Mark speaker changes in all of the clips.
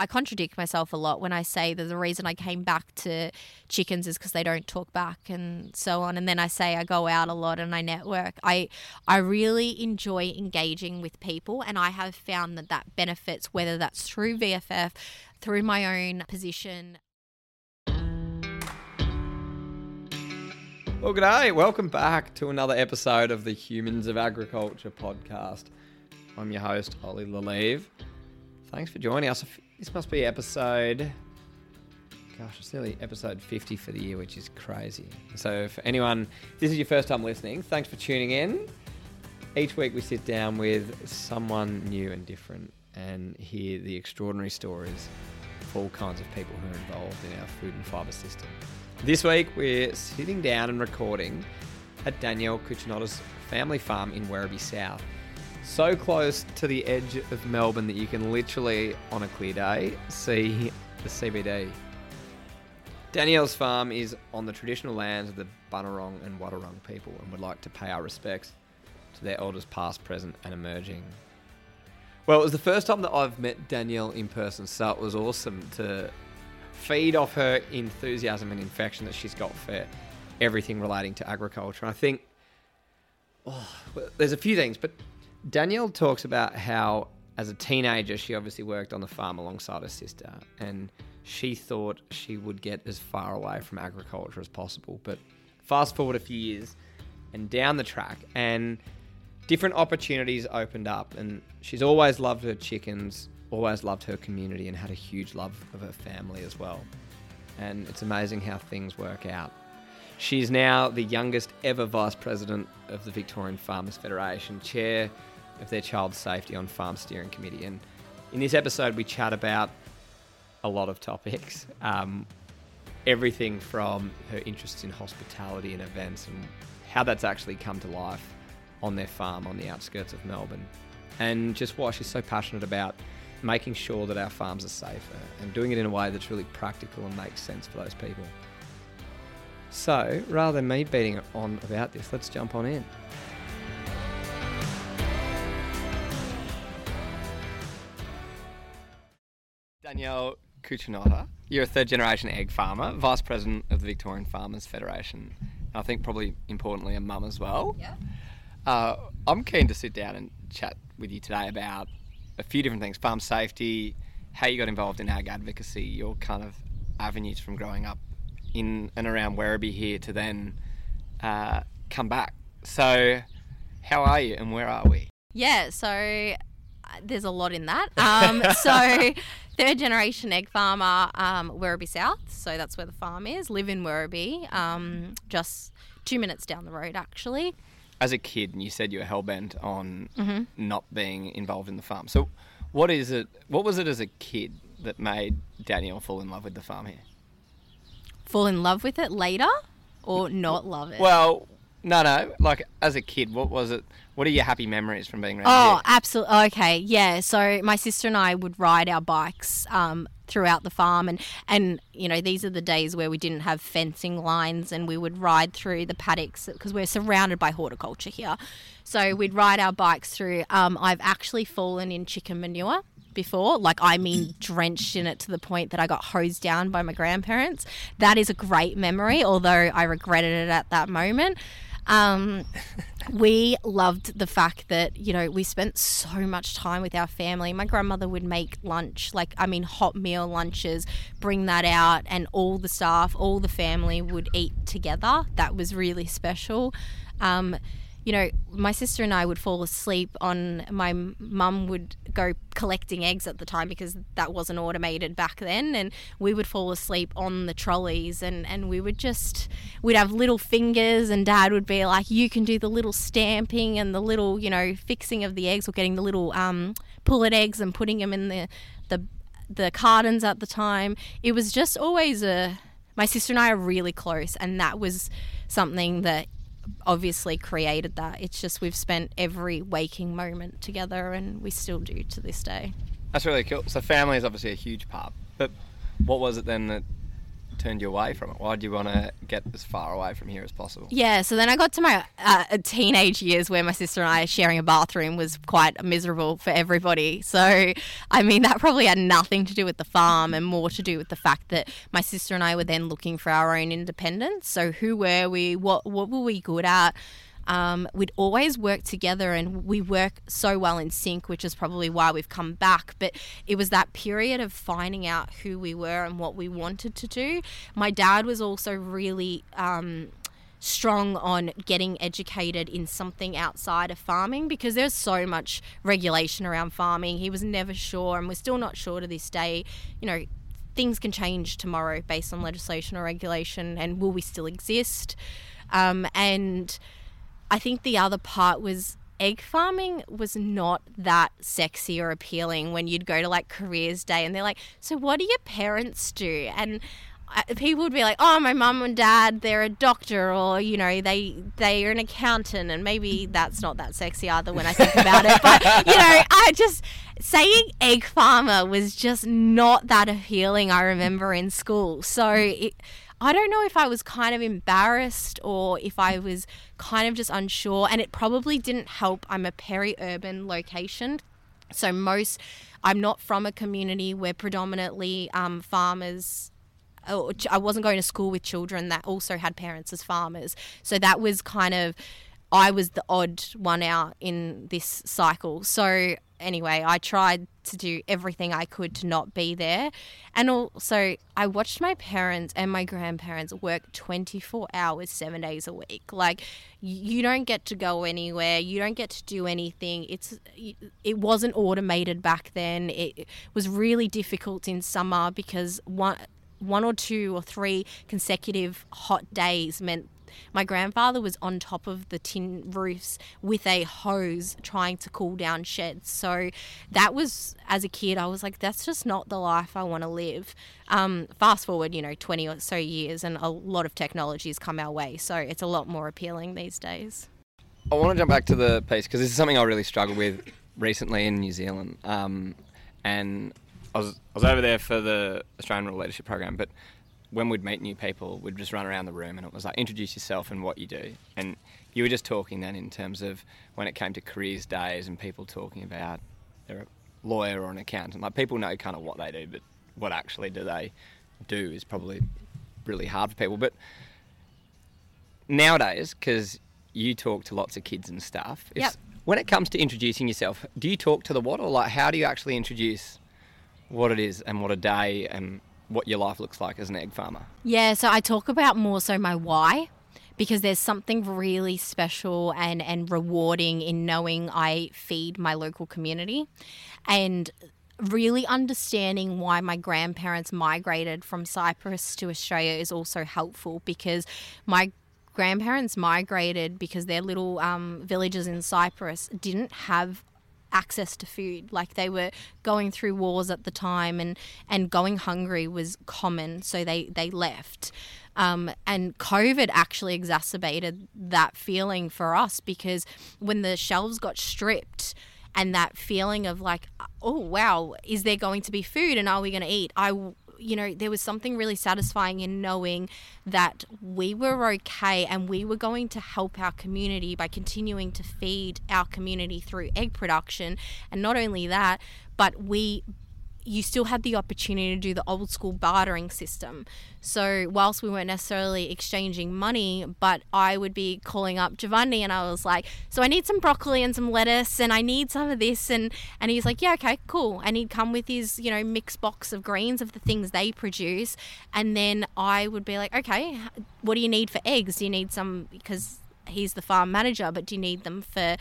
Speaker 1: I contradict myself a lot when I say that the reason I came back to chickens is because they don't talk back and so on. And then I say I go out a lot and I network. I I really enjoy engaging with people, and I have found that that benefits whether that's through VFF, through my own position.
Speaker 2: Well, g'day. Welcome back to another episode of the Humans of Agriculture podcast. I'm your host, Ollie Le Lievre. Thanks for joining us. This must be episode. Gosh, it's nearly episode 50 for the year, which is crazy. So, for anyone, this is your first time listening, thanks for tuning in. Each week we sit down with someone new and different and hear the extraordinary stories of all kinds of people who are involved in our food and fibre system. This week, we're sitting down and recording at Danielle Cucinotta's family farm in Werribee South. So close to the edge of Melbourne that you can literally, on a clear day, see the CBD. Danielle's farm is on the traditional lands of the Bunurong and Wadawurrung people and would like to pay our respects to their elders past, present, and emerging. Well, it was the first time that I've met Danielle in person, so it was awesome to feed off her enthusiasm and infection that she's got for everything relating to agriculture. I think oh, there's a few things, but Danielle talks about how, as a teenager, she obviously worked on the farm alongside her sister, and she thought she would get as far away from agriculture as possible. But fast forward a few years and down the track, and different opportunities opened up, and she's always loved her chickens always loved her community and had a huge love of her family as well. And it's amazing how things work out. She's now the youngest ever vice president of the Victorian Farmers Federation, chair of their child safety on farm steering committee. And in this episode, we chat about a lot of topics. Um, everything from her interests in hospitality and events and how that's actually come to life on their farm on the outskirts of Melbourne. And just why she's so passionate about making sure that our farms are safer and doing it in a way that's really practical and makes sense for those people. So, rather than me beating on about this, let's jump on in. Danielle Cucinotta, you're a third generation egg farmer, vice president of the Victorian Farmers Federation. and I think probably importantly a mum as well.
Speaker 1: Yeah.
Speaker 2: Uh, I'm keen to sit down and chat with you today about a few different things farm safety, how you got involved in ag advocacy, your kind of avenues from growing up in and around Werribee here to then uh, come back. So, how are you and where are we?
Speaker 1: Yeah, so there's a lot in that. Um, so, third generation egg farmer, um, Werribee South. So, that's where the farm is. Live in Werribee, um, just two minutes down the road, actually
Speaker 2: as a kid, and you said you were hell bent on mm-hmm. not being involved in the farm. So, what is it? What was it as a kid that made Danielle fall in love with the farm here?
Speaker 1: Fall in love with it later, or not love it?
Speaker 2: Well, no, no. Like as a kid, what was it? What are your happy memories from being around
Speaker 1: oh,
Speaker 2: here?
Speaker 1: absolutely. Okay, yeah. So my sister and I would ride our bikes um, throughout the farm, and and you know these are the days where we didn't have fencing lines, and we would ride through the paddocks because we're surrounded by horticulture here. So we'd ride our bikes through. Um, I've actually fallen in chicken manure before. Like, I mean, drenched in it to the point that I got hosed down by my grandparents. That is a great memory, although I regretted it at that moment. Um, we loved the fact that, you know, we spent so much time with our family. My grandmother would make lunch, like, I mean, hot meal lunches, bring that out, and all the staff, all the family would eat together. That was really special. Um, you know, my sister and I would fall asleep on my mum would go collecting eggs at the time because that wasn't automated back then and we would fall asleep on the trolleys and and we would just we'd have little fingers and dad would be like you can do the little stamping and the little, you know, fixing of the eggs or getting the little um pullet eggs and putting them in the the the cartons at the time. It was just always a my sister and I are really close and that was something that obviously created that. It's just we've spent every waking moment together and we still do to this day.
Speaker 2: That's really cool. So family is obviously a huge part. But what was it then that turned you away from it? Why did you want to get as far away from here as possible?
Speaker 1: Yeah, so then I got to my uh, teenage years where my sister and I sharing a bathroom was quite miserable for everybody. So, I mean, that probably had nothing to do with the farm and more to do with the fact that my sister and I were then looking for our own independence. So, who were we? What what were we good at? Um, we'd always work together and we work so well in sync, which is probably why we've come back. But it was that period of finding out who we were and what we wanted to do. My dad was also really. Um, strong on getting educated in something outside of farming because there's so much regulation around farming. He was never sure, and we're still not sure to this day. You know, things can change tomorrow based on legislation or regulation, and will we still exist? Um, and I think the other part was egg farming was not that sexy or appealing when you'd go to like careers day and they're like, so what do your parents do? And uh, people would be like, "Oh, my mum and dad, they're a doctor, or you know, they they are an accountant," and maybe that's not that sexy either when I think about it. But you know, I just saying egg farmer was just not that appealing. I remember in school, so it, I don't know if I was kind of embarrassed or if I was kind of just unsure. And it probably didn't help. I'm a peri urban location. So, most, I'm not from a community where predominantly um, farmers I wasn't going to school with children that also had parents as farmers. So that was kind of I was the odd one out in this cycle. So anyway, I tried to do everything I could to not be there. And also, I watched my parents and my grandparents work 24 hours, seven days a week. Like, you don't get to go anywhere, you don't get to do anything. It's It wasn't automated back then. It was really difficult in summer because one one or two or three consecutive hot days meant my grandfather was on top of the tin roofs with a hose trying to cool down sheds. So that was, as a kid, I was like, that's just not the life I want to live. Um, fast forward, you know, 20 or so years, and a lot of technology has come our way. So it's a lot more appealing these days.
Speaker 2: I want to jump back to the piece because this is something I really struggled with recently in New Zealand. Um, and I was, I was over there for the Australian Rural Leadership Program, but when we'd meet new people, we'd just run around the room and it was like, introduce yourself and what you do. And you were just talking then in terms of when it came to careers days and people talking about they're a lawyer or an accountant. Like people know kind of what they do, but what actually do they do is probably really hard for people. But nowadays, because you talk to lots of kids and stuff,
Speaker 1: yep.
Speaker 2: when it comes to introducing yourself, do you talk to the what or like how do you actually introduce what it is and what a day and what your life looks like as an egg farmer?
Speaker 1: Yeah, so I talk about more so my why because there's something really special and, and rewarding in knowing I feed my local community and really understanding why my grandparents migrated from Cyprus to Australia is also helpful because my grandparents migrated because their little um, villages in Cyprus didn't have access to food. Like they were going through wars at the time, and and going hungry was common, so they they left. Um, and COVID actually exacerbated that feeling for us because when the shelves got stripped and that feeling of like, oh wow, is there going to be food and are we going to eat? I you know, there was something really satisfying in knowing that we were okay and we were going to help our community by continuing to feed our community through egg production. And not only that, but we you still had the opportunity to do the old school bartering system. So, whilst we weren't necessarily exchanging money, but I would be calling up Giovanni and I was like, So I need some broccoli and some lettuce and I need some of this. And, and he's like, Yeah, okay, cool. And he'd come with his, you know, mixed box of greens of the things they produce. And then I would be like, Okay, what do you need for eggs? Do you need some? Because he's the farm manager, but do you need them for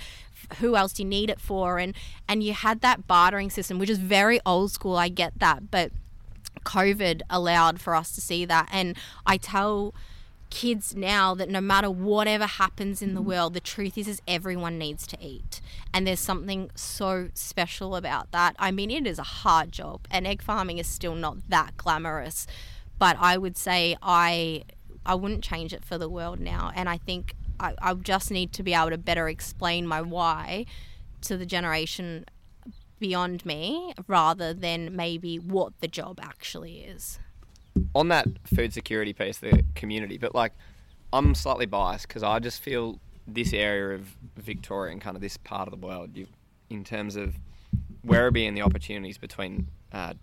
Speaker 1: who else do you need it for? And and you had that bartering system, which is very old school. I get that, but COVID allowed for us to see that. And I tell kids now that no matter whatever happens in the world, the truth is is everyone needs to eat. And there's something so special about that. I mean, it is a hard job and egg farming is still not that glamorous, but I would say I I wouldn't change it for the world now. And I think I, I just need to be able to better explain my why to the generation beyond me rather than maybe what the job actually is.
Speaker 2: on that food security piece, the community, but like I'm slightly biased because I just feel this area of Victoria and kind of this part of the world, you, in terms of Werribee and the opportunities between uh,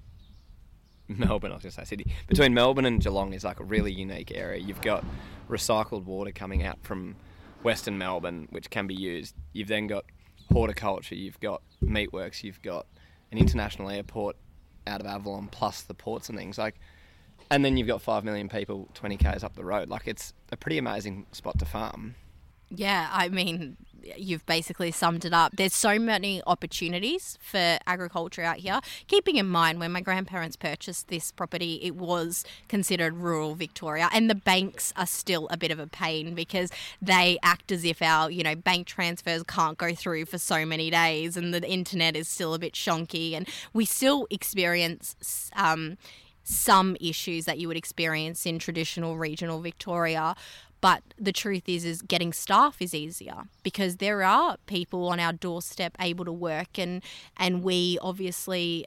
Speaker 2: Melbourne, I was going to say Sydney, between Melbourne and Geelong is like a really unique area. You've got recycled water coming out from Western Melbourne, which can be used. You've then got horticulture, you've got meatworks, you've got an international airport out of Avalon, plus the ports and things like. And then you've got five million people, twenty k's up the road. Like it's a pretty amazing spot to farm.
Speaker 1: Yeah, I mean, you've basically summed it up. There's so many opportunities for agriculture out here. Keeping in mind when my grandparents purchased this property, it was considered rural Victoria, and the banks are still a bit of a pain because they act as if our, you know, bank transfers can't go through for so many days, and the internet is still a bit shonky, and we still experience. Um, some issues that you would experience in traditional regional Victoria. But the truth is, is getting staff is easier because there are people on our doorstep able to work, and and we obviously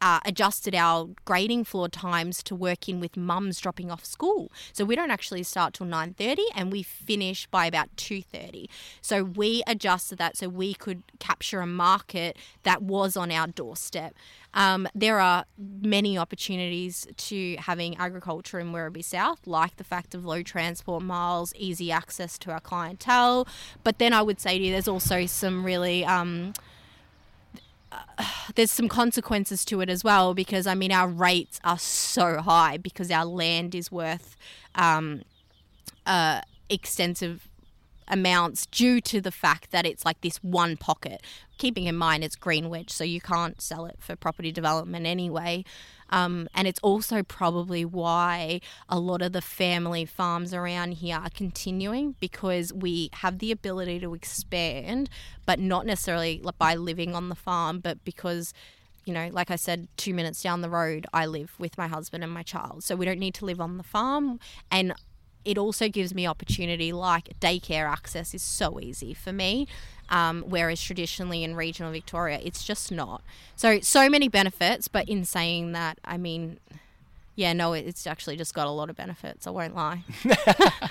Speaker 1: uh, adjusted our grading floor times to work in with mums dropping off school. So we don't actually start till 9:30 and we finish by about 2:30. So we adjusted that so we could capture a market that was on our doorstep. Um, there are many opportunities to having agriculture in Werribee South, like the fact of low transport miles, easy access to our clientele. But then I would say to you, there's also some really um, there's some consequences to it as well because I mean our rates are so high because our land is worth um, uh, extensive amounts due to the fact that it's like this one pocket. Keeping in mind it's green wedge, so you can't sell it for property development anyway. Um, and it's also probably why a lot of the family farms around here are continuing because we have the ability to expand, but not necessarily by living on the farm, but because you know, like I said, two minutes down the road, I live with my husband and my child. So we don't need to live on the farm. And it also gives me opportunity, like daycare access is so easy for me um, whereas traditionally in regional Victoria, it's just not. So, so many benefits, but in saying that, I mean, yeah, no, it's actually just got a lot of benefits, I won't lie.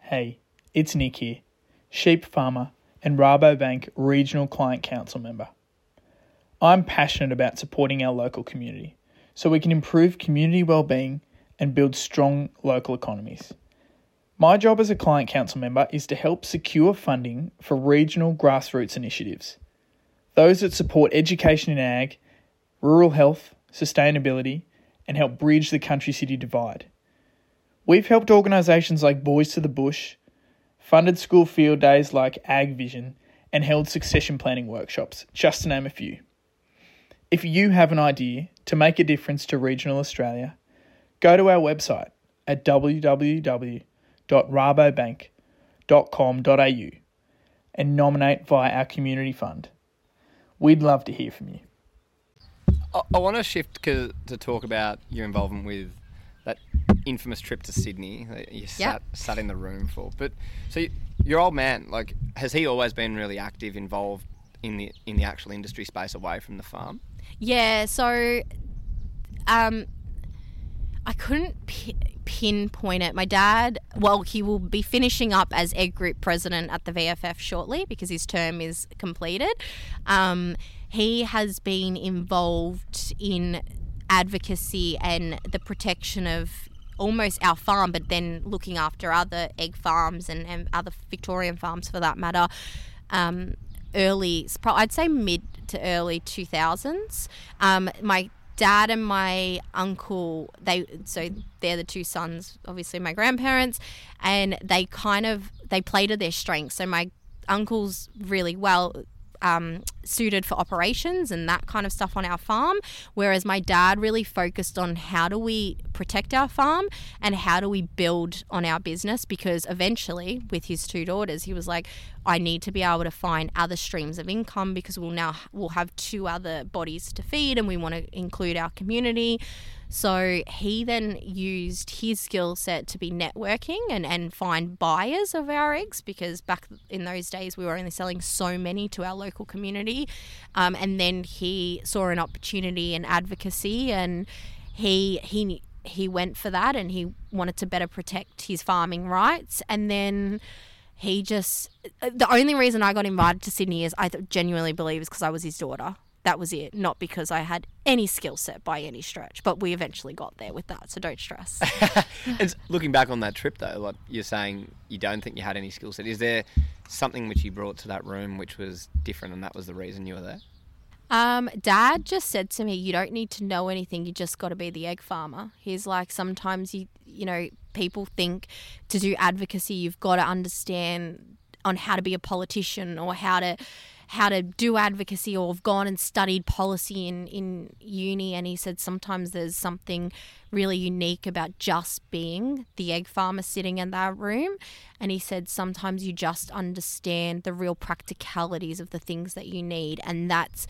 Speaker 3: hey, it's Nick here, sheep farmer and Rabobank Regional Client Council member. I'm passionate about supporting our local community so we can improve community well-being and build strong local economies. My job as a client council member is to help secure funding for regional grassroots initiatives. Those that support education in ag, rural health, sustainability, and help bridge the country city divide. We've helped organisations like Boys to the Bush, funded school field days like Ag Vision, and held succession planning workshops, just to name a few. If you have an idea to make a difference to regional Australia, go to our website at www www.rabobank.com.au and nominate via our community fund. We'd love to hear from you.
Speaker 2: I, I want to shift to, to talk about your involvement with that infamous trip to Sydney that you sat, yep. sat in the room for. But so you, your old man, like, has he always been really active, involved in the in the actual industry space away from the farm?
Speaker 1: Yeah. So, um, I couldn't pinpoint it. My dad, well, he will be finishing up as egg group president at the VFF shortly because his term is completed. Um, he has been involved in advocacy and the protection of almost our farm, but then looking after other egg farms and, and other Victorian farms for that matter. Um, early, I'd say mid to early 2000s. Um, my dad and my uncle they so they're the two sons obviously my grandparents and they kind of they play to their strengths. So my uncle's really well um, suited for operations and that kind of stuff on our farm. Whereas my dad really focused on how do we protect our farm and how do we build on our business because eventually, with his two daughters, he was like, I need to be able to find other streams of income because we'll now we'll have two other bodies to feed and we want to include our community. So he then used his skill set to be networking and, and find buyers of our eggs because back in those days we were only selling so many to our local community. Um, and then he saw an opportunity in advocacy and he he he went for that and he wanted to better protect his farming rights. And then he just, the only reason I got invited to Sydney is I genuinely believe is because I was his daughter. That was it, not because I had any skill set by any stretch. But we eventually got there with that, so don't stress.
Speaker 2: and looking back on that trip, though, like you're saying, you don't think you had any skill set. Is there something which you brought to that room which was different, and that was the reason you were there?
Speaker 1: Um, Dad just said to me, "You don't need to know anything. You just got to be the egg farmer." He's like, sometimes you, you know, people think to do advocacy, you've got to understand on how to be a politician or how to how to do advocacy or have gone and studied policy in, in uni and he said sometimes there's something really unique about just being the egg farmer sitting in that room. And he said sometimes you just understand the real practicalities of the things that you need and that's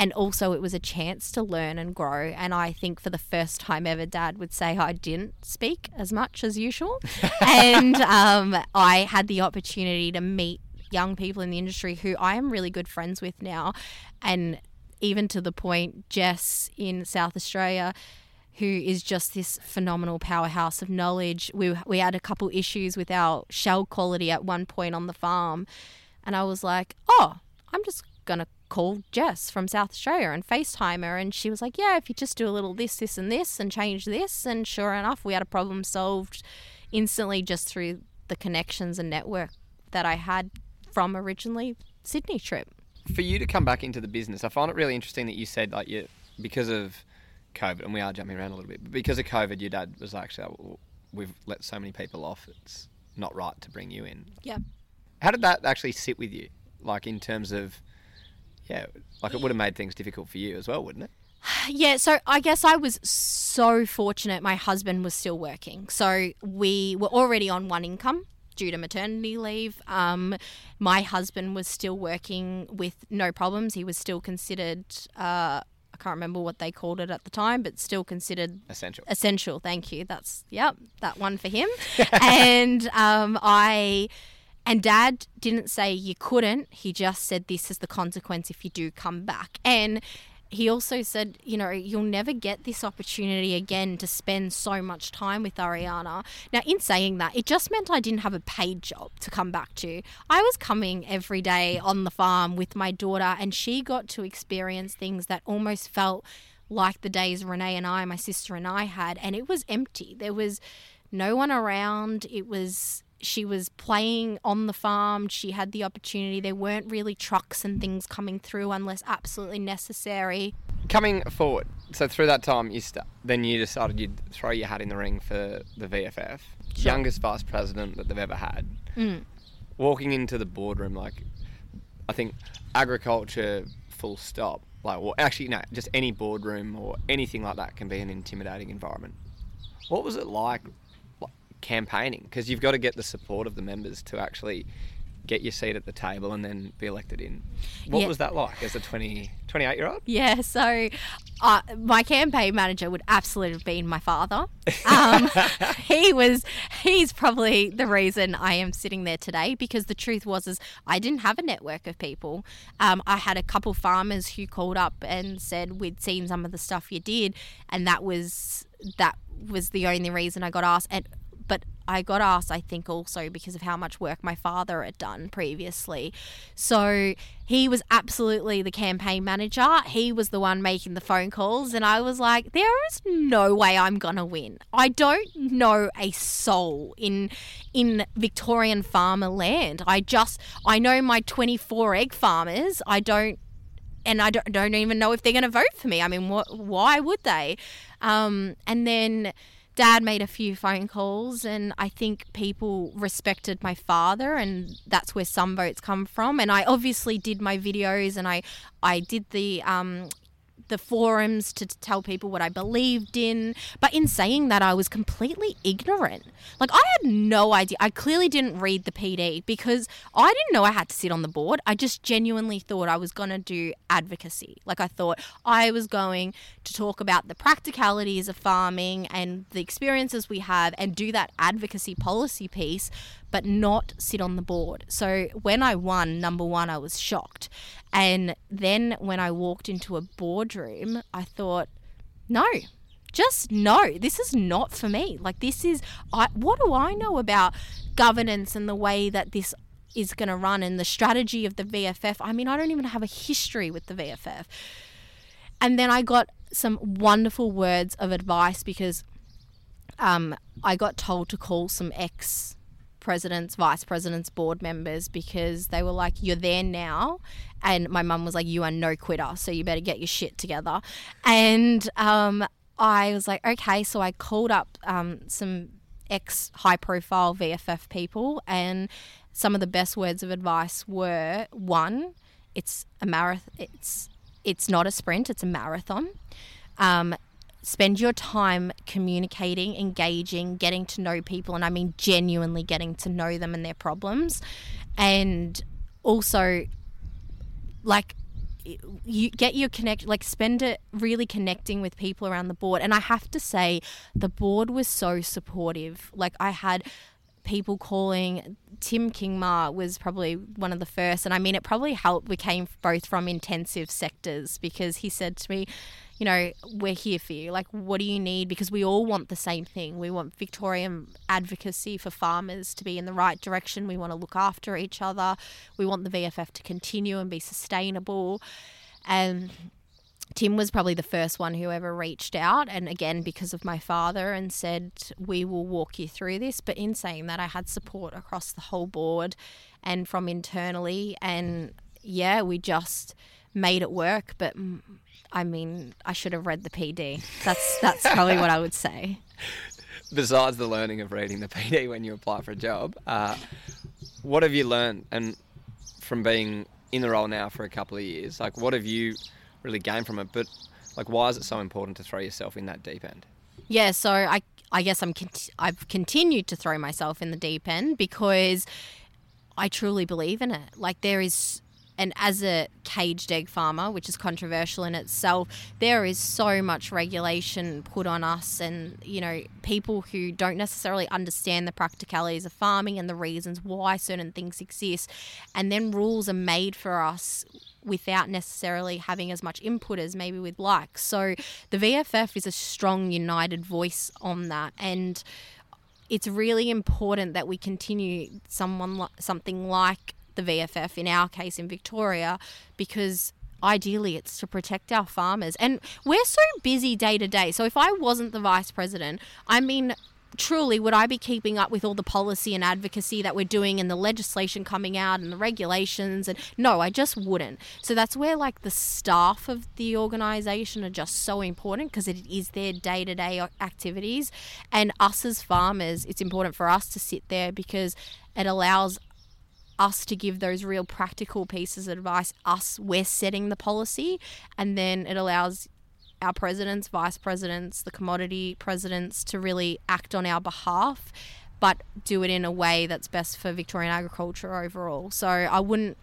Speaker 1: and also it was a chance to learn and grow. And i think for the first time ever dad would say i didn't speak as much as usual. And um, i had the opportunity to meet young people in the industry who i am really good friends with now and even to the point jess in south australia who is just this phenomenal powerhouse of knowledge we, we had a couple issues with our shell quality at one point on the farm and i was like oh i'm just gonna call Jess from South Australia and FaceTime her. And she was like, Yeah, if you just do a little this, this, and this and change this. And sure enough, we had a problem solved instantly just through the connections and network that I had from originally Sydney trip.
Speaker 2: For you to come back into the business, I find it really interesting that you said, like, you because of COVID, and we are jumping around a little bit, but because of COVID, your dad was actually, oh, we've let so many people off, it's not right to bring you in.
Speaker 1: Yeah.
Speaker 2: How did that actually sit with you? Like, in terms of, yeah, like it would have made things difficult for you as well, wouldn't it?
Speaker 1: Yeah, so I guess I was so fortunate my husband was still working. So we were already on one income due to maternity leave. Um, my husband was still working with no problems. He was still considered, uh, I can't remember what they called it at the time, but still considered
Speaker 2: Essential.
Speaker 1: essential. Thank you. That's, yep, that one for him. and um, I. And dad didn't say you couldn't. He just said this is the consequence if you do come back. And he also said, you know, you'll never get this opportunity again to spend so much time with Ariana. Now, in saying that, it just meant I didn't have a paid job to come back to. I was coming every day on the farm with my daughter, and she got to experience things that almost felt like the days Renee and I, my sister and I had, and it was empty. There was no one around. It was she was playing on the farm. She had the opportunity. There weren't really trucks and things coming through unless absolutely necessary.
Speaker 2: Coming forward, so through that time, you st- then you decided you'd throw your hat in the ring for the VFF, youngest vice president that they've ever had.
Speaker 1: Mm.
Speaker 2: Walking into the boardroom, like, I think agriculture, full stop. Like, well, actually, no, just any boardroom or anything like that can be an intimidating environment. What was it like campaigning? Because you've got to get the support of the members to actually get your seat at the table and then be elected in. What
Speaker 1: Yeah.
Speaker 2: was that like as a 20, 28 year old?
Speaker 1: Yeah, so uh, my campaign manager would absolutely have been my father. Um, he was, he's probably the reason I am sitting there today because the truth was is I didn't have a network of people. Um, I had a couple farmers who called up and said we'd seen some of the stuff you did, and that was that was the only reason I got asked. And I got asked, I think, also because of how much work my father had done previously. So he was absolutely the campaign manager. He was the one making the phone calls, and I was like, there is no way I'm gonna win. I don't know a soul in in Victorian farmer land. I just I know my 24 egg farmers. I don't and I don't, don't even know if they're going to vote for me. I mean, what, why would they? Um, and then dad made a few phone calls, and I think people respected my father, and that's where some votes come from. And I obviously did my videos, and I I did the um, the forums to tell people what I believed in. But in saying that, I was completely ignorant. Like, I had no idea. I clearly didn't read the PD because I didn't know I had to sit on the board. I just genuinely thought I was going to do advocacy. Like, I thought I was going to talk about the practicalities of farming and the experiences we have and do that advocacy policy piece but not sit on the board. So when I won number one, I was shocked. And then when I walked into a boardroom, I thought, no, just no, this is not for me. Like this is I what do I know about governance and the way that this is going to run and the strategy of the VFF? I mean, I don't even have a history with the VFF. And then I got some wonderful words of advice because um, I got told to call some ex presidents, vice presidents, board members because they were like, You're there now. And my mum was like, You are no quitter, so you better get your shit together. And um, I was like, Okay. So I called up um, some ex high profile VFF people, and some of the best words of advice were one, it's a marathon, it's, it's not a sprint, it's a marathon. Um, spend your time communicating, engaging, getting to know people, and I mean genuinely getting to know them and their problems, and also like you get your connect like spend it really connecting with people around the board. And i have to say the board was so supportive. Like i had people calling. Tim kingma was probably one of the first and i mean it probably helped. We came both from intensive sectors because he said to me you know, we're here for you. Like, what do you need? Because we all want the same thing. We want Victorian advocacy for farmers to be in the right direction. We want to look after each other. We want the VFF to continue and be sustainable. And Tim was probably the first one who ever reached out, and again, because of my father, and said, We will walk you through this. But in saying that, I had support across the whole board and from internally. And yeah, we just made it work. But I mean, I should have read the PD. That's that's probably what I would say.
Speaker 2: Besides the learning of reading the PD when you apply for a job, uh, what have you learned and from being in the role now for a couple of years? Like, what have you really gained from it? But like, why is it so important to throw yourself in that deep end?
Speaker 1: Yeah, so I I guess I'm I've continued to throw myself in the deep end because I truly believe in it. Like there is and as a caged egg farmer, which is controversial in itself, there is so much regulation put on us, and you know, people who don't necessarily understand the practicalities of farming and the reasons why certain things exist, and then rules are made for us without necessarily having as much input as maybe we'd like. So the VFF is a strong, united voice on that, and it's really important that we continue someone something like the VFF, in our case in Victoria, because ideally it's to protect our farmers. And we're so busy day to day. So if I wasn't the vice president, I mean, truly, would I be keeping up with all the policy and advocacy that we're doing and the legislation coming out and the regulations? And no, I just wouldn't. So that's where like the staff of the organization are just so important because it is their day to day activities. And us as farmers, it's important for us to sit there because it allows us to give those real practical pieces of advice. Us, we're setting the policy, and then it allows our presidents, vice presidents, the commodity presidents to really act on our behalf, but do it in a way that's best for Victorian agriculture overall. So I wouldn't.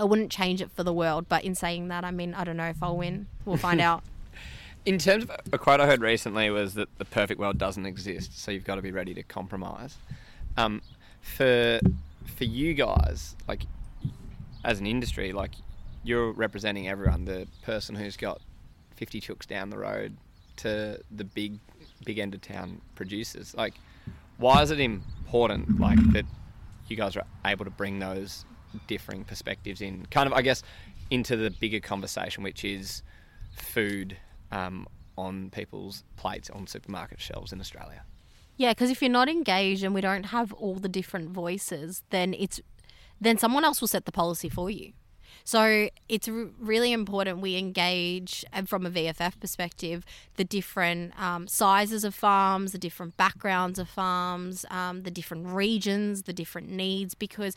Speaker 1: I wouldn't change it for the world, but in saying that, I mean, I don't know if I'll win. We'll find out.
Speaker 2: In terms of a quote I heard recently was that the perfect world doesn't exist, so you've got to be ready to compromise. Um, for for you guys, like as an industry, like you're representing everyone. The person who's got 50 chooks down the road to the big, big end of town producers. Like, why is it important, like that you guys are able to bring those differing perspectives in, kind of, I guess, into the bigger conversation, which is food um, on people's plates on supermarket shelves in Australia.
Speaker 1: Yeah, because if you're not engaged and we don't have all the different voices, then it's then someone else will set the policy for you. So it's really important we engage, and from a VFF perspective, the different um, sizes of farms, the different backgrounds of farms, um, the different regions, the different needs. Because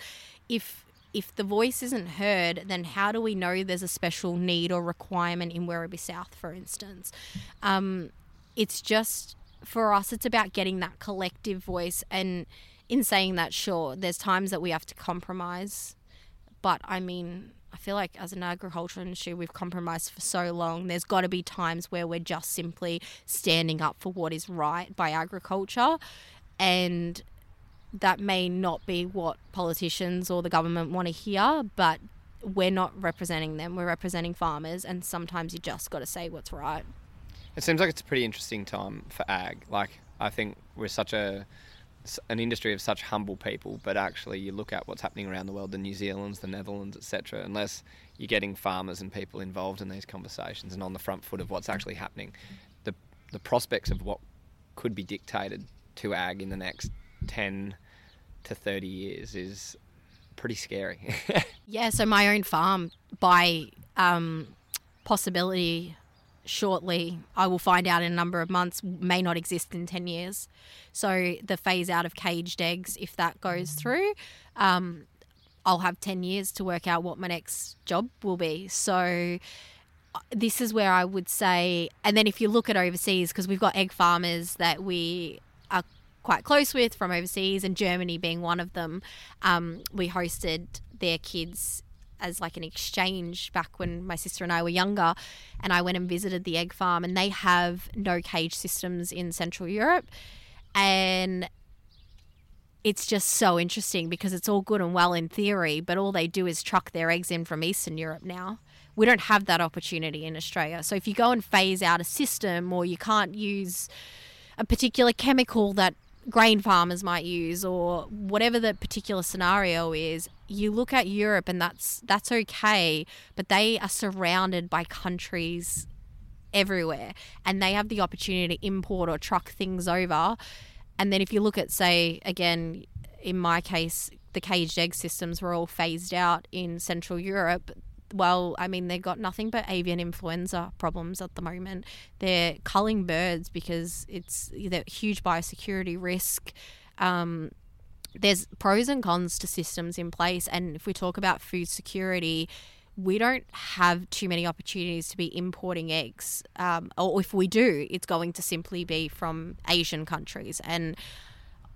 Speaker 1: if if the voice isn't heard, then how do we know there's a special need or requirement in Werribee South, for instance? Um, it's just for us, it's about getting that collective voice. And in saying that, sure, there's times that we have to compromise. But I mean, I feel like as an agricultural industry, we've compromised for so long. There's got to be times where we're just simply standing up for what is right by agriculture. And that may not be what politicians or the government want to hear, but we're not representing them. We're representing farmers, and sometimes you just got to say what's right.
Speaker 2: It seems like it's a pretty interesting time for ag. Like I think we're such a an industry of such humble people, but actually you look at what's happening around the world, the New Zealands, the Netherlands, etc. Unless you're getting farmers and people involved in these conversations and on the front foot of what's actually happening, the the prospects of what could be dictated to ag in the next ten to thirty years is pretty scary.
Speaker 1: yeah. So my own farm, by um, possibility shortly, I will find out in a number of months, may not exist in 10 years. So the phase out of caged eggs, if that goes through, um, I'll have 10 years to work out what my next job will be. So uh, this is where I would say, and then if you look at overseas, because we've got egg farmers that we are quite close with from overseas, and Germany being one of them, um, we hosted their kids as like an exchange back when my sister and I were younger. And I went and visited the egg farm, and they have no cage systems in Central Europe. And it's just so interesting because it's all good and well in theory, but all they do is truck their eggs in from Eastern Europe now. We don't have that opportunity in Australia. So if you go and phase out a system or you can't use a particular chemical that grain farmers might use or whatever the particular scenario is you look at Europe and that's that's okay but they are surrounded by countries everywhere and they have the opportunity to import or truck things over and then if you look at say again in my case the caged egg systems were all phased out in central Europe well, I mean, they've got nothing but avian influenza problems at the moment. They're culling birds because it's a huge biosecurity risk. Um, there's pros and cons to systems in place. And if we talk about food security, we don't have too many opportunities to be importing eggs. Um, or if we do, it's going to simply be from Asian countries. And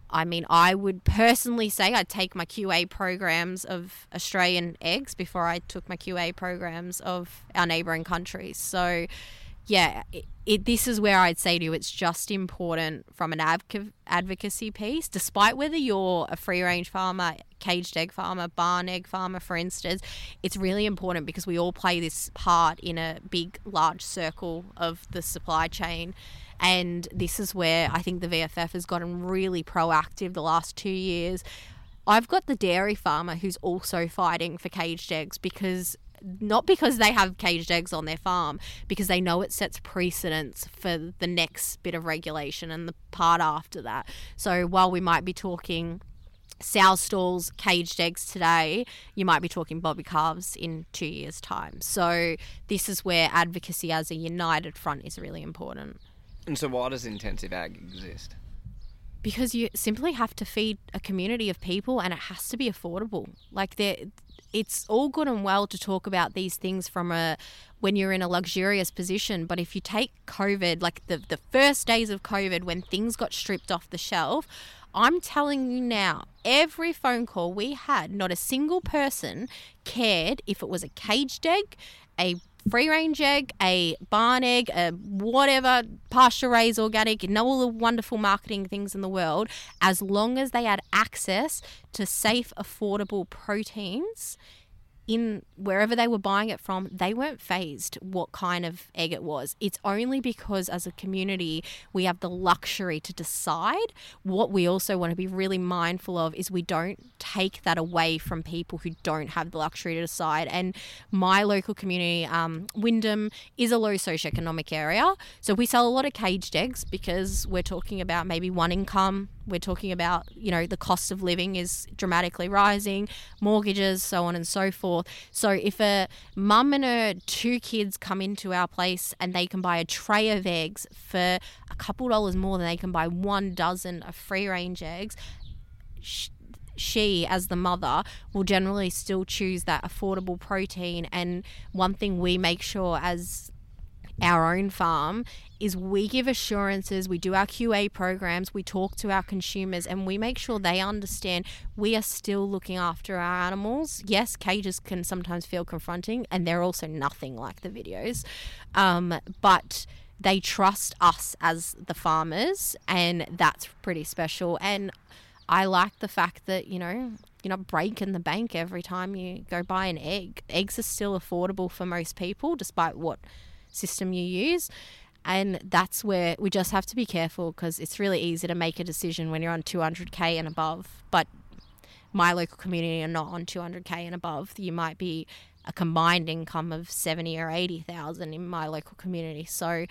Speaker 1: I mean, I would personally say I'd take my QA programs of Australian eggs before I took my QA programs of our neighbouring countries. So, yeah, it, it, this is where I'd say to you it's just important from an adv- advocacy piece, despite whether you're a free range farmer, caged egg farmer, barn egg farmer, for instance, it's really important because we all play this part in a big, large circle of the supply chain. And this is where I think the VFF has gotten really proactive the last two years. I've got the dairy farmer who's also fighting for caged eggs because not because they have caged eggs on their farm, because they know it sets precedence for the next bit of regulation and the part after that. So while we might be talking sow stalls, caged eggs today, you might be talking bobby calves in two years' time. So this is where advocacy as a united front is really important.
Speaker 2: And so, why does intensive ag exist?
Speaker 1: Because you simply have to feed a community of people, and it has to be affordable. Like there, it's all good and well to talk about these things from a when you're in a luxurious position, but if you take COVID, like the the first days of COVID, when things got stripped off the shelf, I'm telling you now, every phone call we had, not a single person cared if it was a caged egg, a free range egg, a barn egg, a whatever, pasture raised organic, you know all the wonderful marketing things in the world, as long as they had access to safe, affordable proteins in wherever they were buying it from, they weren't fazed what kind of egg it was. It's only because as a community we have the luxury to decide. What we also want to be really mindful of is we don't take that away from people who don't have the luxury to decide. And my local community, um, Wyndham, is a low socioeconomic area. So we sell a lot of caged eggs because we're talking about maybe one income we're talking about, you know, the cost of living is dramatically rising, mortgages, so on and so forth. So if a mum and her two kids come into our place and they can buy a tray of eggs for a couple dollars more than they can buy one dozen of free range eggs, she, as the mother, will generally still choose that affordable protein. And one thing we make sure as our own farm is we give assurances, we do our QA programs, we talk to our consumers, and we make sure they understand we are still looking after our animals. Yes, cages can sometimes feel confronting, and they're also nothing like the videos, um, but they trust us as the farmers, and that's pretty special. And I like the fact that, you know, you're not breaking the bank every time you go buy an egg. Eggs are still affordable for most people, despite what system you use. And that's where we just have to be careful because it's really easy to make a decision when you're on 200k and above. But my local community are not on 200k and above. You might be a combined income of 70 or 80,000 in my local community. So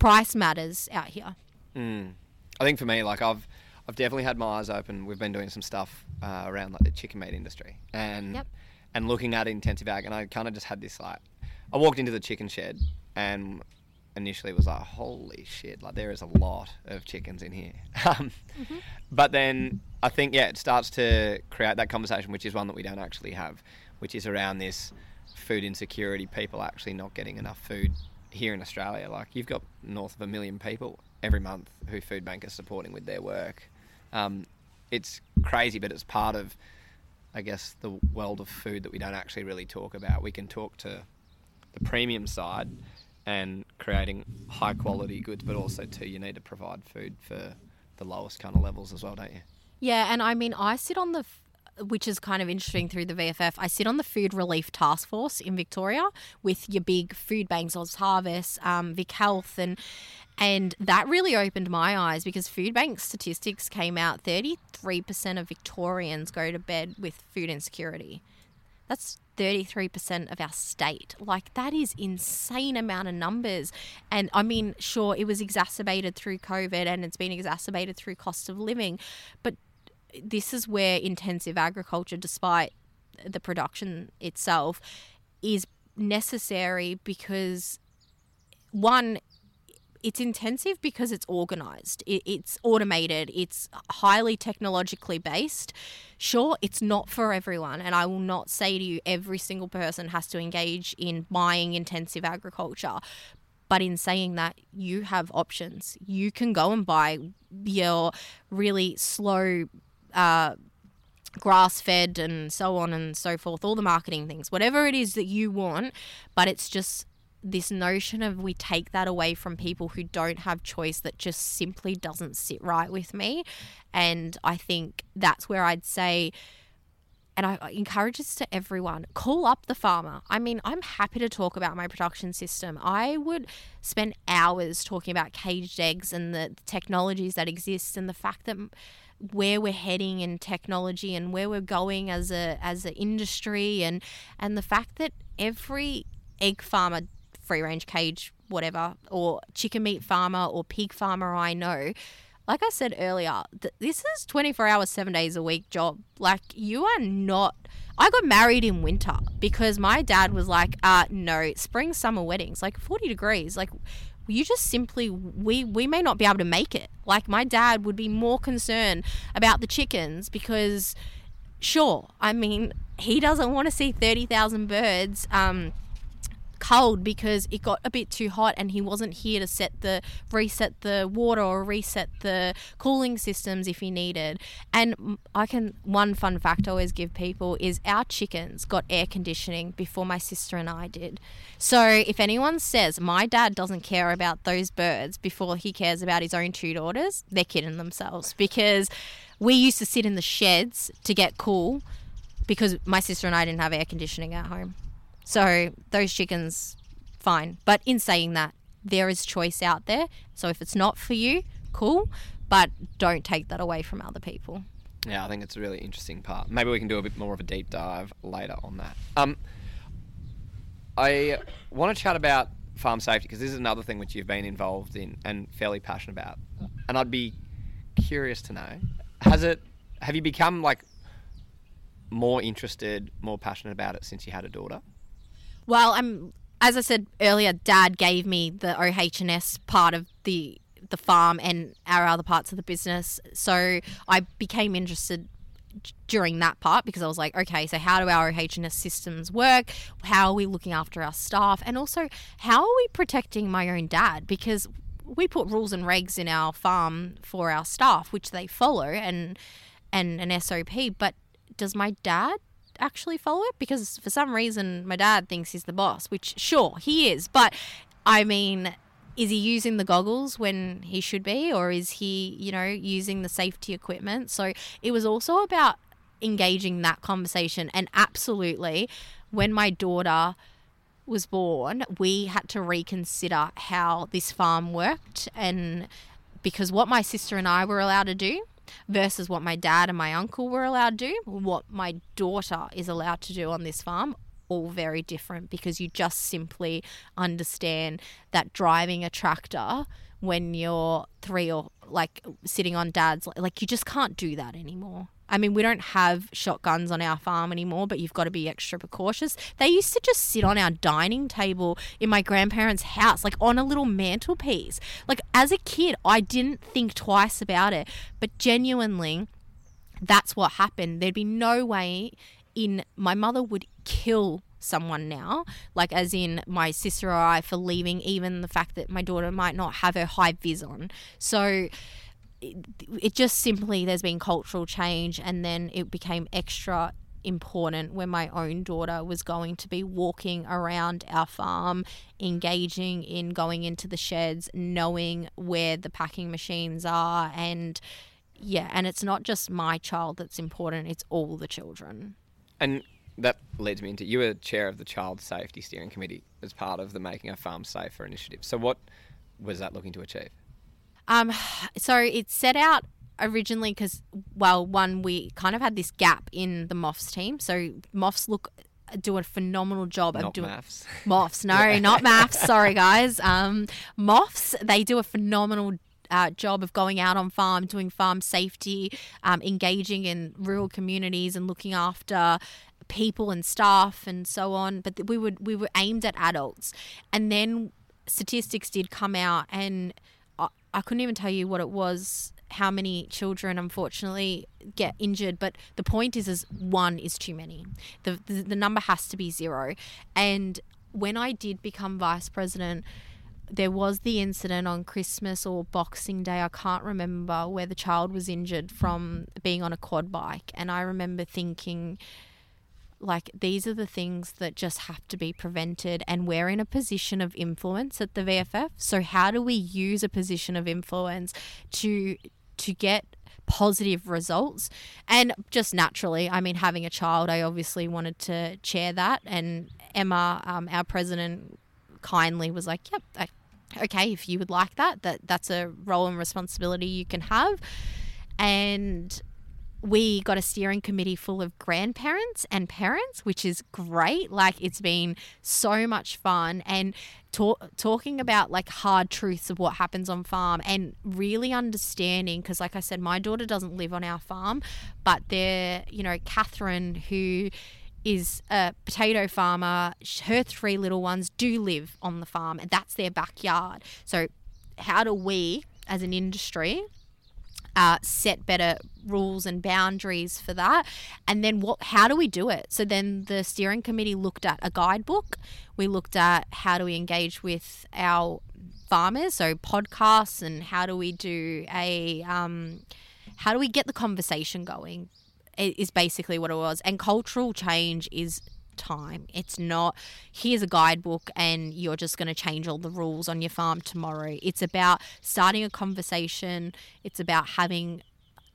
Speaker 1: price matters out here.
Speaker 2: Mm. I think for me, like I've I've definitely had my eyes open. We've been doing some stuff uh, around like the chicken meat industry and
Speaker 1: Yep.
Speaker 2: and looking at intensive ag, and I kind of just had this like I walked into the chicken shed and initially was like, holy shit, like there is a lot of chickens in here. Um, But then I think yeah, it starts to create that conversation, which is one that we don't actually have, which is around this food insecurity, people actually not getting enough food here in Australia. Like you've got north of a million people every month who Foodbank is supporting with their work. Um, it's crazy, but it's part of, I guess, the world of food that we don't actually really talk about. We can talk to the premium side and creating high quality goods, but also too, you need to provide food for the lowest kind of levels as well, don't you?
Speaker 1: Yeah, and I mean, I sit on the, which is kind of interesting through the VFF. I sit on the Food Relief Task Force in Victoria with your big food banks, OzHarvest, um, VicHealth, and and that really opened my eyes because food bank statistics came out. Thirty three percent of Victorians go to bed with food insecurity. That's 33% of our state. Like that is insane amount of numbers. And I mean, sure it was exacerbated through COVID and it's been exacerbated through cost of living, but this is where intensive agriculture despite the production itself is necessary because one it's intensive because it's organized. It, it's automated. It's highly technologically based. Sure it's not for everyone and i will not say to you every single person has to engage in buying intensive agriculture. But in saying that you have options. You can go and buy your really slow uh, grass fed and so on and so forth, all the marketing things, whatever it is that you want. But it's just this notion of we take that away from people who don't have choice that just simply doesn't sit right with me. And I think that's where I'd say. And I encourage this to everyone call up the farmer. I mean, I'm happy to talk about my production system. I would spend hours talking about caged eggs and the technologies that exist and the fact that where we're heading in technology and where we're going as a as an industry and and the fact that every egg farmer free range cage whatever or chicken meat farmer or pig farmer I know. Like I said earlier th- this is 24 hours 7 days a week job. Like you are not I got married in winter because my dad was like uh no spring summer weddings like 40 degrees like you just simply we we may not be able to make it. Like my dad would be more concerned about the chickens because sure i mean he doesn't want to see 30,000 birds um cold because it got a bit too hot and he wasn't here to set the reset the water or reset the cooling systems if he needed. And i can one fun fact i always give people is our chickens got air conditioning before my sister and i did. So if anyone says my dad doesn't care about those birds before he cares about his own two daughters they're kidding themselves because we used to sit in the sheds to get cool because my sister and i didn't have air conditioning at home so those chickens, fine. But in saying that, there is choice out there. So if it's not for you, cool. But don't take that away from other people.
Speaker 2: Yeah, I think it's a really interesting part. Maybe we can do a bit more of a deep dive later on that. Um, I want to chat about farm safety because this is another thing which you've been involved in and fairly passionate about. And I'd be curious to know: has it? Have you become like more interested, more passionate about it since you had a daughter?
Speaker 1: Well, I'm as I said earlier, Dad gave me the OH&S part of the the farm and our other parts of the business. So I became interested during that part because I was like, okay, so how do our OH&S systems work? How are we looking after our staff? And also, how are we protecting my own dad? Because we put rules and regs in our farm for our staff, which they follow and and an SOP. But does my dad actually follow it? Because for some reason, my dad thinks he's the boss, which sure he is. But I mean, is he using the goggles when he should be, or is he, you know, using the safety equipment? So it was also about engaging that conversation. And absolutely, when my daughter was born, we had to reconsider how this farm worked and because what my sister and I were allowed to do versus what my dad and my uncle were allowed to do, what my daughter is allowed to do on this farm, all very different because you just simply understand that driving a tractor when you're three or like sitting on dad's like you just can't do that anymore. I mean, we don't have shotguns on our farm anymore, but you've got to be extra precautious. They used to just sit on our dining table in my grandparents' house, like on a little mantelpiece. Like, as a kid, I didn't think twice about it, but genuinely, that's what happened. There'd be no way in my mother would kill someone now, like as in my sister or I for leaving, even the fact that my daughter might not have her high vis on. So it, just simply there's been cultural change, and then it became extra important when my own daughter was going to be walking around our farm, engaging in going into the sheds, knowing where the packing machines are, and yeah, and it's not just my child that's important, it's all the children.
Speaker 2: And that leads me into you were chair of the Child Safety Steering Committee as part of the Making a Farm Safer initiative. So, what was that looking to achieve?
Speaker 1: Um, so it set out originally because, well, one we kind of had this gap in the MOFs team. So MOFs look do a phenomenal job
Speaker 2: Not
Speaker 1: of doing
Speaker 2: maths.
Speaker 1: MOFs. No, not maths. Sorry, guys. Um, MOFs they do a phenomenal uh, job of going out on farm, doing farm safety, um, engaging in rural communities, and looking after people and staff and so on. But we would we were aimed at adults, and then statistics did come out, and I, couldn't even tell you what it was. How many children, unfortunately, get injured? But the point is, is one is too many. The, the the number has to be zero. And when I did become vice president, there was the incident on Christmas or Boxing Day, I can't remember, where the child was injured from being on a quad bike. And I remember thinking, like, these are the things that just have to be prevented. And we're in a position of influence at the VFF. So, how do we use a position of influence to to get positive results and just naturally i mean having a child i obviously wanted to chair that and emma um, our president kindly was like, "Yep, okay, if you would like that, that that's a role and responsibility you can have." And we got a steering committee full of grandparents and parents, which is great. Like it's been so much fun and talk, talking about like hard truths of what happens on farm and really understanding because like I said my daughter doesn't live on our farm, but there, you know, Catherine who is a potato farmer. Her three little ones do live on the farm, and that's their backyard. So, how do we, as an industry, uh, set better rules and boundaries for that. And then what how do we do it? So then the steering committee looked at a guidebook. We looked at how do we engage with our farmers so podcasts and how do we do a um, how do we get the conversation going is basically what it was. And cultural change is time. It's not here's a guidebook and you're just going to change all the rules on your farm tomorrow. It's about starting a conversation. It's about having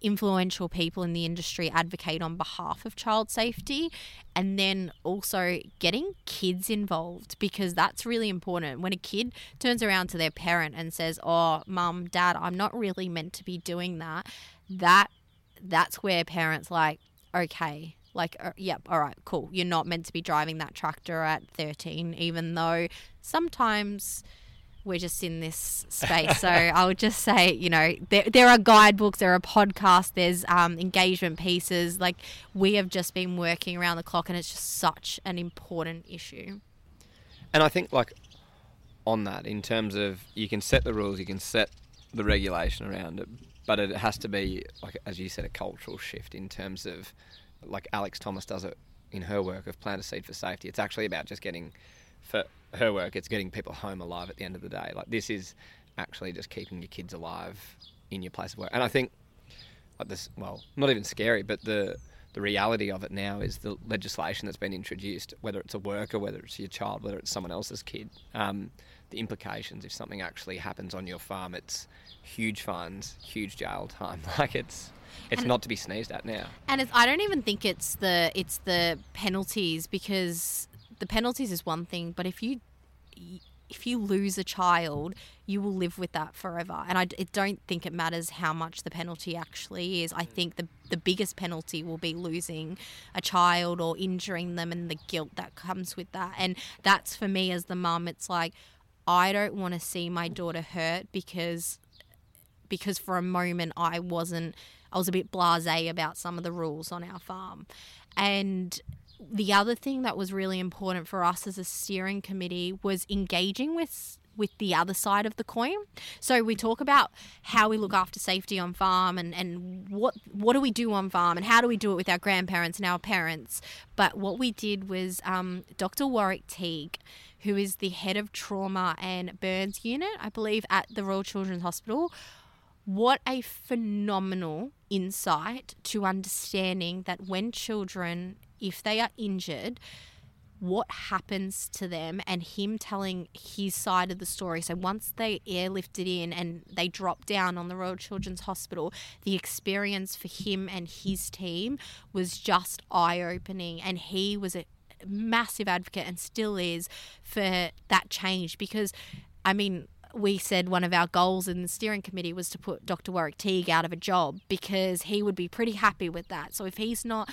Speaker 1: influential people in the industry advocate on behalf of child safety and then also getting kids involved because that's really important when a kid turns around to their parent and says oh mum dad i'm not really meant to be doing that that that's where parents like, okay, like, uh, yep, all right, cool. You're not meant to be driving that tractor at 13, even though sometimes we're just in this space. so I would just say, you know, there, there are guidebooks, there are podcasts, there's um, engagement pieces. Like we have just been working around the clock, and it's just such an important issue.
Speaker 2: And I think, like, on that, in terms of you can set the rules, you can set the regulation around it, but it has to be like as you said a cultural shift in terms of like Alex Thomas does it in her work of plant a seed for safety. It's actually about just getting for her work. It's getting people home alive at the end of the day. Like this is actually just keeping your kids alive in your place of work. And I think like this, well, not even scary, but the the reality of it now is the legislation that's been introduced, whether it's a worker, whether it's your child, whether it's someone else's kid. Um, the implications if something actually happens on your farm, it's huge fines, huge jail time. Like it's it's and not to be sneezed at now.
Speaker 1: And I don't even think it's the it's the penalties because the penalties is one thing, but if you if you lose a child, you will live with that forever. And I don't think it matters how much the penalty actually is. I mm. think the the biggest penalty will be losing a child or injuring them and the guilt that comes with that. And that's for me as the mum. It's like I don't want to see my daughter hurt because because for a moment I wasn't I was a bit blasé about some of the rules on our farm. And the other thing that was really important for us as a steering committee was engaging with with the other side of the coin. So we talk about how we look after safety on farm and, and what what do we do on farm and how do we do it with our grandparents and our parents. But what we did was um, Dr. Warwick Teague, who is the head of trauma and burns unit, I believe, at the Royal Children's Hospital. What a phenomenal insight to understanding that when children if they are injured, what happens to them and him telling his side of the story. So once they airlifted in and they dropped down on the Royal Children's Hospital, the experience for him and his team was just eye opening. And he was a massive advocate and still is for that change because, I mean, we said one of our goals in the steering committee was to put Dr. Warwick Teague out of a job because he would be pretty happy with that. So if he's not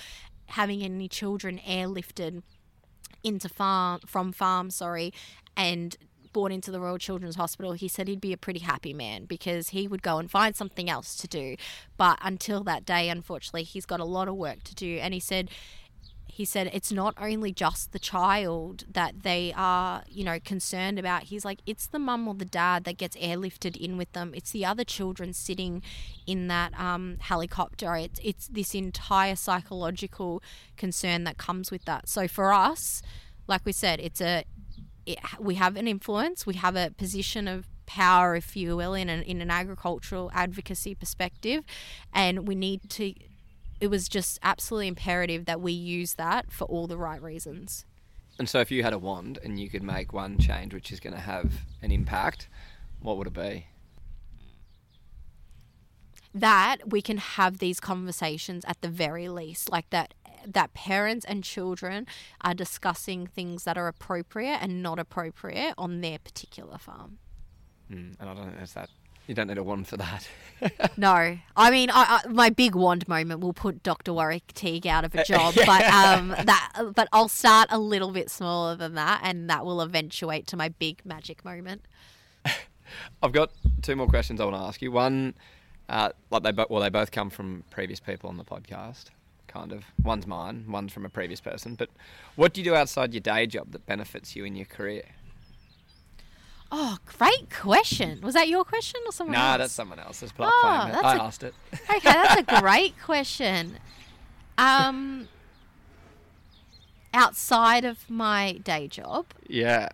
Speaker 1: having any children airlifted into farm from farm, sorry, and brought into the Royal Children's Hospital, he said he'd be a pretty happy man because he would go and find something else to do. But until that day, unfortunately, he's got a lot of work to do. And he said he said it's not only just the child that they are, you know, concerned about. He's like, it's the mum or the dad that gets airlifted in with them. It's the other children sitting in that um, helicopter. It's, it's this entire psychological concern that comes with that. So for us, like we said, it's a, it, we have an influence, we have a position of power, if you will, in an, in an agricultural advocacy perspective, and we need to it was just absolutely imperative that we use that for all the right reasons.
Speaker 2: And so, if you had a wand and you could make one change which is going to have an impact, what would it be?
Speaker 1: That we can have these conversations at the very least, like that that parents and children are discussing things that are appropriate and not appropriate on their particular farm.
Speaker 2: Mm, and I don't think there's that you don't need a wand for that.
Speaker 1: no, I mean, I, I, my big wand moment will put Dr. Warwick Teague out of a job, yeah. but um, that, but I'll start a little bit smaller than that, and that will eventuate to my big magic moment.
Speaker 2: I've got two more questions I want to ask you. One, uh, like they well, they both come from previous people on the podcast. Kind of. One's mine, one's from a previous person. But what do you do outside your day job that benefits you in your career?
Speaker 1: Oh, great question. Was that your question or someone
Speaker 2: nah,
Speaker 1: else?
Speaker 2: that's someone else's. But oh, I a, asked it.
Speaker 1: okay, that's a great question. Um, outside of my day job.
Speaker 2: Yeah,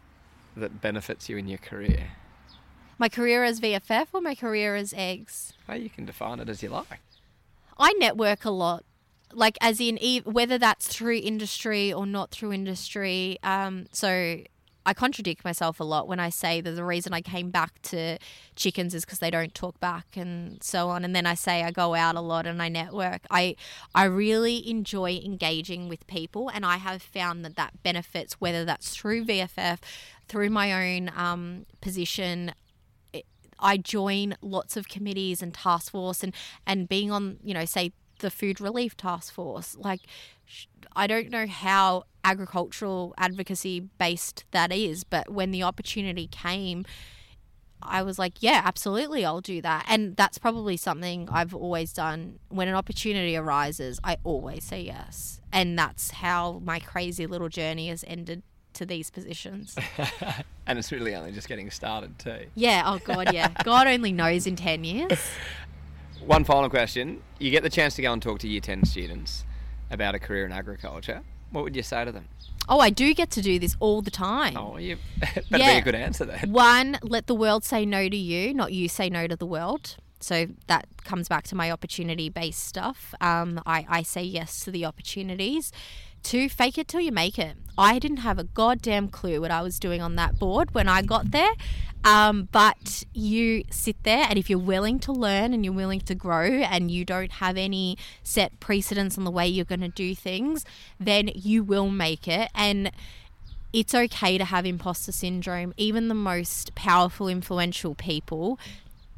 Speaker 2: that benefits you in your career.
Speaker 1: My career as VFF or my career as eggs?
Speaker 2: Well, you can define it as you like.
Speaker 1: I network a lot like as in whether that's through industry or not through industry um, so I contradict myself a lot when I say that the reason I came back to chickens is because they don't talk back and so on. And then I say I go out a lot and I network. I I really enjoy engaging with people, and I have found that that benefits whether that's through VFF, through my own um, position. I join lots of committees and task force, and and being on you know say the food relief task force like I don't know how agricultural advocacy based that is, but when the opportunity came, I was like, yeah, absolutely, I'll do that. And that's probably something I've always done. When an opportunity arises, I always say yes. And that's how my crazy little journey has ended to these positions.
Speaker 2: and it's really only just getting started, too.
Speaker 1: Yeah, oh God, yeah. God only knows in 10 years.
Speaker 2: One final question. You get the chance to go and talk to year 10 students about a career in agriculture what would you say to them?
Speaker 1: Oh, I do get to do this all the time.
Speaker 2: Oh, you better yeah. be a good answer then.
Speaker 1: One, let the world say no to you, not you say no to the world. So that comes back to my opportunity based stuff. Um, I, I say yes to the opportunities. Two, fake it till you make it. I didn't have a goddamn clue what I was doing on that board when I got there. Um, but you sit there, and if you're willing to learn and you're willing to grow, and you don't have any set precedents on the way you're going to do things, then you will make it. And it's okay to have imposter syndrome. Even the most powerful, influential people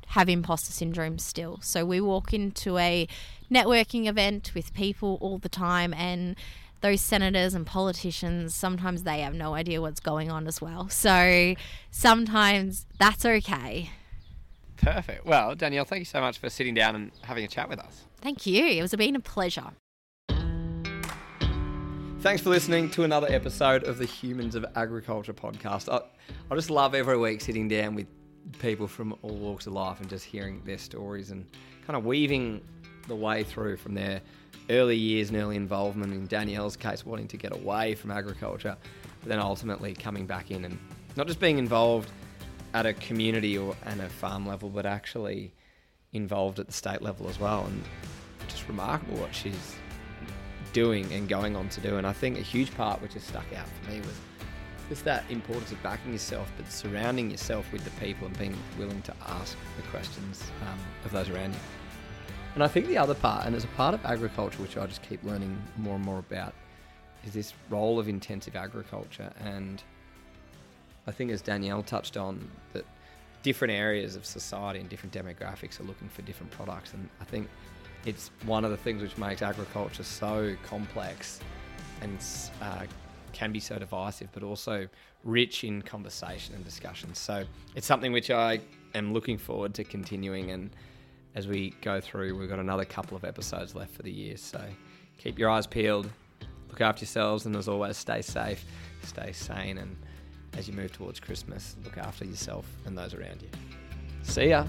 Speaker 1: have imposter syndrome still. So we walk into a networking event with people all the time and those senators and politicians sometimes they have no idea what's going on as well. So sometimes that's okay.
Speaker 2: Perfect. Well, Danielle, thank you so much for sitting down and having a chat with us.
Speaker 1: Thank you. It was been a pleasure.
Speaker 2: Thanks for listening to another episode of the Humans of Agriculture podcast. I, I just love every week sitting down with people from all walks of life and just hearing their stories and kind of weaving the way through from their early years and early involvement in Danielle's case, wanting to get away from agriculture, but then ultimately coming back in and not just being involved at a community or and a farm level, but actually involved at the state level as well. And just remarkable what she's doing and going on to do. And I think a huge part which has stuck out for me was just that importance of backing yourself, but surrounding yourself with the people and being willing to ask the questions um, of those around you. And I think the other part, and as a part of agriculture, which I just keep learning more and more about, is this role of intensive agriculture. And I think, as Danielle touched on, that different areas of society and different demographics are looking for different products. And I think it's one of the things which makes agriculture so complex and uh, can be so divisive, but also rich in conversation and discussion. So it's something which I am looking forward to continuing. And as we go through, we've got another couple of episodes left for the year. So keep your eyes peeled, look after yourselves, and as always, stay safe, stay sane, and as you move towards Christmas, look after yourself and those around you. See ya.